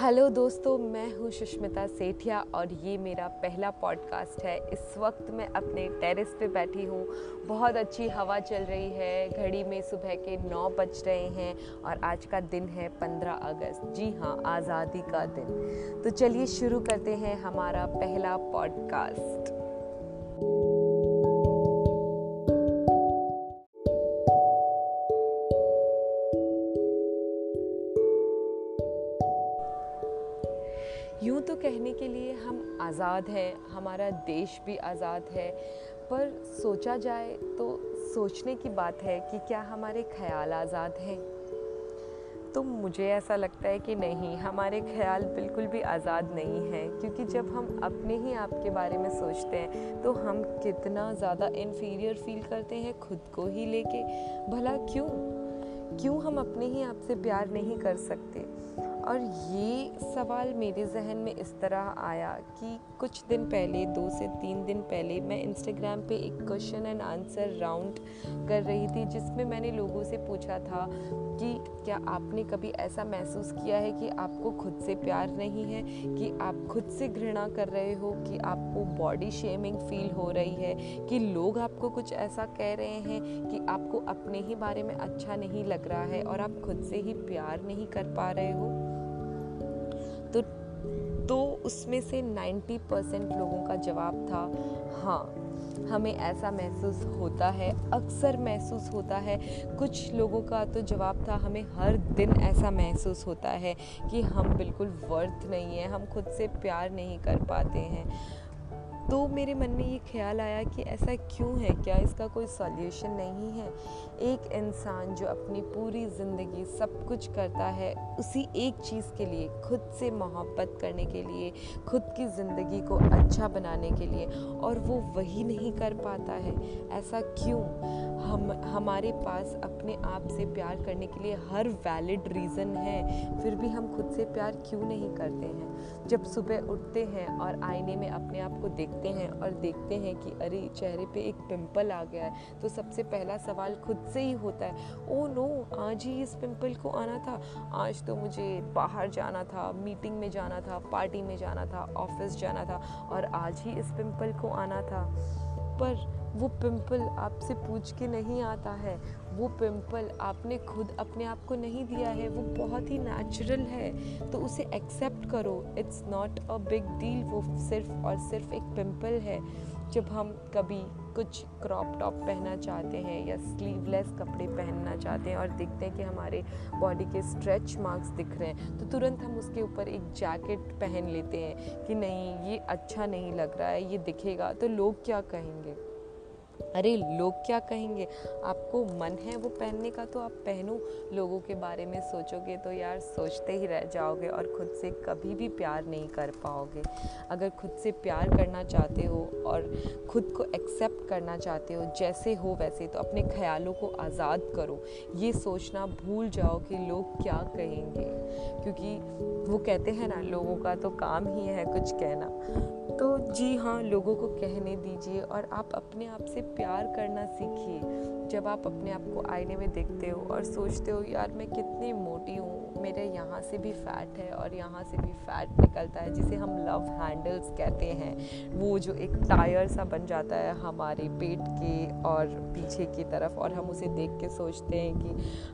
Hello दोस्तों, मैं हूँ सुष्मिता सेठिया और ये मेरा पहला पॉडकास्ट है। इस वक्त मैं अपने टेरेस पे बैठी हूँ। बहुत अच्छी हवा चल रही है। घड़ी में सुबह के नौ बज रहे हैं और आज का दिन है पंद्रह अगस्त। जी हाँ आज़ादी का दिन। तो चलिए शुरू करते हैं हमारा पहला पॉडकास्ट। तो कहने के लिए हम आज़ाद हैं, हमारा देश भी आज़ाद है, पर सोचा जाए तो सोचने की बात है कि क्या हमारे ख्याल आज़ाद हैं? तो मुझे ऐसा लगता है कि नहीं, हमारे ख्याल बिल्कुल भी आज़ाद नहीं हैं, क्योंकि जब हम अपने ही आप के बारे में सोचते हैं तो हम कितना ज़्यादा इन्फीरियर फील करते हैं खुद को ही लेके। भला क्यों? क्यों हम अपने ही आप से प्यार नहीं कर सकते? और ये सवाल मेरे जहन में इस तरह आया कि कुछ दिन पहले, दो से तीन दिन पहले, मैं इंस्टाग्राम पे एक क्वेश्चन एंड आंसर राउंड कर रही थी, जिसमें मैंने लोगों से पूछा था कि क्या आपने कभी ऐसा महसूस किया है कि आपको खुद से प्यार नहीं है, कि आप खुद से घृणा कर रहे हो, कि आपको बॉडी शेमिंग फील हो रही है, कि लोग आपको कुछ ऐसा कह रहे हैं कि आपको अपने ही बारे में अच्छा नहीं लग रहा है और आप खुद से ही प्यार नहीं कर पा रहे हो? उसमें से 90 परसेंट लोगों का जवाब था हाँ हमें ऐसा महसूस होता है, अक्सर महसूस होता है। कुछ लोगों का तो जवाब था, हमें हर दिन ऐसा महसूस होता है कि हम बिल्कुल वर्थ नहीं है, हम खुद से प्यार नहीं कर पाते हैं। तो मेरे मन में ये ख्याल आया कि ऐसा क्यों है? क्या इसका कोई सॉल्यूशन नहीं है? एक इंसान जो अपनी पूरी ज़िंदगी सब कुछ करता है, उसी एक चीज़ के लिए, खुद से मोहब्बत करने के लिए, खुद की ज़िंदगी को अच्छा बनाने के लिए, और वो वही नहीं कर पाता है। ऐसा क्यों? हम, हमारे पास अपने आप से प्यार करने के लिए हर वैलिड रीज़न है, फिर भी हम खुद से प्यार क्यों नहीं करते हैं? जब सुबह उठते हैं और आईने में अपने आप को देखते हैं और देखते हैं कि अरे, चेहरे पे एक पिंपल आ गया है। तो सबसे पहला सवाल खुद से ही होता है, ओ नो, आज ही इस पिंपल को आना था। आज तो मुझे बाहर जाना था मीटिंग में जाना था पार्टी में जाना था ऑफ़िस जाना था और आज ही इस पिंपल को आना था। पर वो पिंपल आपसे पूछ के नहीं आता है। वो पिंपल आपने खुद अपने आप को नहीं दिया है, वो बहुत ही नेचुरल है। तो उसे एक्सेप्ट करो। It's not a big deal वो सिर्फ़ और सिर्फ़ एक पिंपल है। जब हम कभी कुछ क्रॉप टॉप पहनना चाहते हैं या स्लीवलेस कपड़े पहनना चाहते हैं और देखते हैं कि हमारे बॉडी के स्ट्रेच मार्क्स दिख रहे हैं तो तुरंत हम उसके ऊपर एक जैकेट पहन लेते हैं कि नहीं, ये अच्छा नहीं लग रहा है, ये दिखेगा। तो लोग क्या कहेंगे? अरे लोग क्या कहेंगे? आपको मन है वो पहनने का तो आप पहनो। लोगों के बारे में सोचोगे तो यार सोचते ही रह जाओगे और खुद से कभी भी प्यार नहीं कर पाओगे। अगर खुद से प्यार करना चाहते हो और खुद को एक्सेप्ट करना चाहते हो, जैसे हो वैसे तो अपने ख्यालों को आज़ाद करो। ये सोचना भूल जाओ कि लोग क्या कहेंगे। क्योंकि वो कहते हैं ना, लोगों का तो काम ही है कुछ कहना। तो जी हाँ लोगों को कहने दीजिए और आप अपने आप से प्यार करना सीखिए। जब आप अपने आप को आईने में देखते हो और सोचते हो, यार, मैं कितनी मोटी हूँ मेरे यहाँ से भी फैट है और यहाँ से भी फैट निकलता है, जिसे हम लव हैंडल्स कहते हैं। वो जो एक टायर सा बन जाता है हमारे पेट के और पीछे की तरफ़ और हम उसे देख के सोचते हैं कि,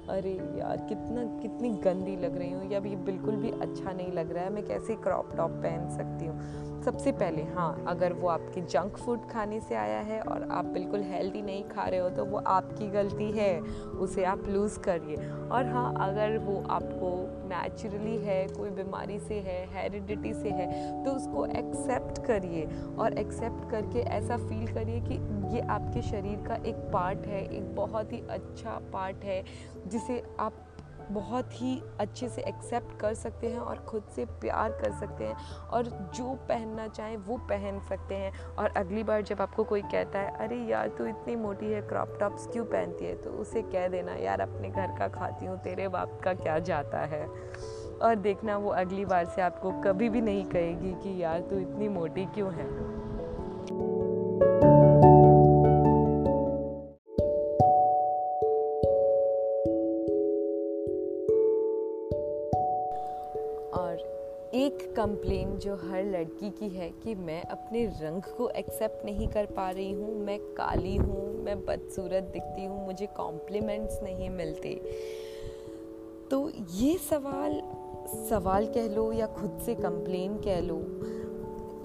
अरे यार, कितना, कितनी गंदी लग रही हूँ। या ये बिल्कुल भी अच्छा नहीं लग रहा है। मैं कैसे क्रॉप टॉप पहन सकती हूँ? सबसे पहले हाँ अगर वो आपके जंक फ़ूड खाने से आया है और आप बिल्कुल हेल्दी नहीं खा रहे हो तो वो आपकी गलती है। उसे आप लूज़ करिए। और हाँ अगर वो आपको नेचुरली है, कोई बीमारी से है हेरिडिटी से है तो उसको एक्सेप्ट करिए और एक्सेप्ट करके ऐसा फील करिए कि ये आपके शरीर का एक पार्ट है, एक बहुत ही अच्छा पार्ट है, जिसे आप बहुत ही अच्छे से एक्सेप्ट कर सकते हैं और ख़ुद से प्यार कर सकते हैं और जो पहनना चाहें वो पहन सकते हैं। और अगली बार जब आपको कोई कहता है, अरे यार, तू इतनी मोटी है क्रॉप टॉप्स क्यों पहनती है? तो उसे कह देना, यार, अपने घर का खाती हूँ, तेरे बाप का क्या जाता है? और देखना वो अगली बार से आपको कभी भी नहीं कहेगी कि, यार, तू इतनी मोटी क्यों है? और एक कंप्लेन जो हर लड़की की है कि मैं अपने रंग को एक्सेप्ट नहीं कर पा रही हूँ। मैं काली हूँ, मैं बदसूरत दिखती हूँ, मुझे कॉम्प्लीमेंट्स नहीं मिलते। तो ये सवाल सवाल कह लो या खुद से कंप्लेन कह लो,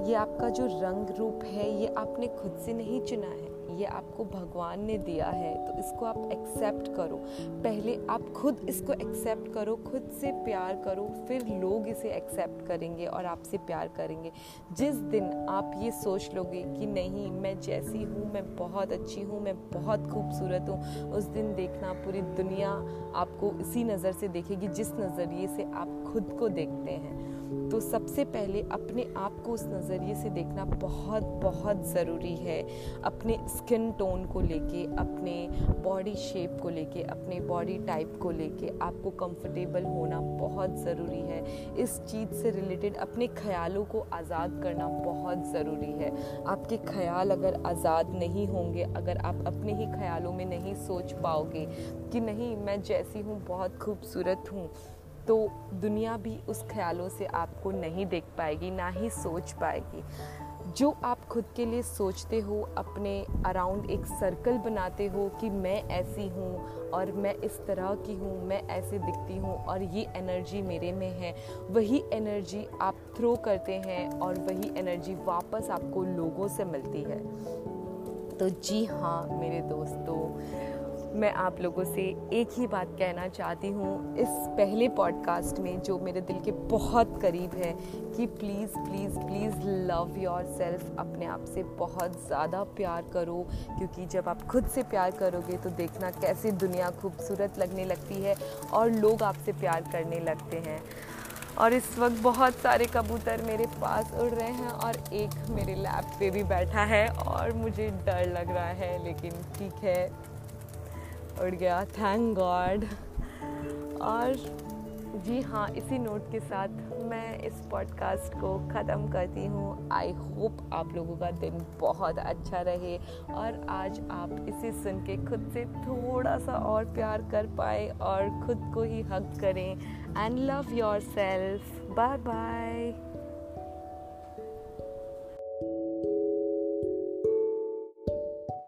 ये आपका जो रंग रूप है, ये आपने खुद से नहीं चुना है। ये आपको भगवान ने दिया है तो इसको आप एक्सेप्ट करो। पहले आप खुद इसको एक्सेप्ट करो, खुद से प्यार करो, फिर लोग इसे एक्सेप्ट करेंगे और आपसे प्यार करेंगे। जिस दिन आप ये सोच लोगे कि नहीं, मैं जैसी हूँ, मैं बहुत अच्छी हूँ, मैं बहुत खूबसूरत हूँ, उस दिन देखना पूरी दुनिया आपको इसी नज़र से देखेगी, जिस नज़रिए से आप खुद को देखते हैं। तो सबसे पहले अपने आप को उस नज़रिए से देखना बहुत बहुत ज़रूरी है। अपने स्किन टोन को लेके, अपने बॉडी शेप को लेके, अपने बॉडी टाइप को लेके आपको कंफर्टेबल होना बहुत ज़रूरी है। इस चीज़ से रिलेटेड अपने ख्यालों को आज़ाद करना बहुत ज़रूरी है। आपके ख्याल अगर आज़ाद नहीं होंगे, अगर आप अपने ही ख्यालों में नहीं सोच पाओगे कि नहीं, मैं जैसी हूँ, बहुत खूबसूरत हूँ तो दुनिया भी उस ख्यालों से आपको नहीं देख पाएगी, ना ही सोच पाएगी। जो आप खुद के लिए सोचते हो, अपने अराउंड एक सर्कल बनाते हो कि मैं ऐसी हूँ और मैं इस तरह की हूँ, मैं ऐसे दिखती हूँ और ये एनर्जी मेरे में है, वही एनर्जी आप थ्रो करते हैं और वही एनर्जी वापस आपको लोगों से मिलती है। तो जी हाँ मेरे दोस्तों मैं आप लोगों से एक ही बात कहना चाहती हूँ। इस पहले पॉडकास्ट में जो मेरे दिल के बहुत करीब है कि please please please love yourself अपने आप से बहुत ज़्यादा प्यार करो, क्योंकि जब आप खुद से प्यार करोगे तो देखना कैसे दुनिया खूबसूरत लगने लगती है और लोग आपसे प्यार करने लगते हैं। और इस वक्त बहुत सारे कबूतर मेरे पास उड़ रहे हैं और एक मेरे लैब पे भी बैठा है और मुझे डर लग रहा है, लेकिन ठीक है। उड़ गया थैंक गॉड और जी हाँ इसी नोट के साथ मैं इस पॉडकास्ट को ख़त्म करती हूँ. आई होप आप लोगों का दिन बहुत अच्छा रहे और आज आप इसे सुन के खुद से थोड़ा सा और प्यार कर पाए और खुद को ही हक करें. And love yourself bye bye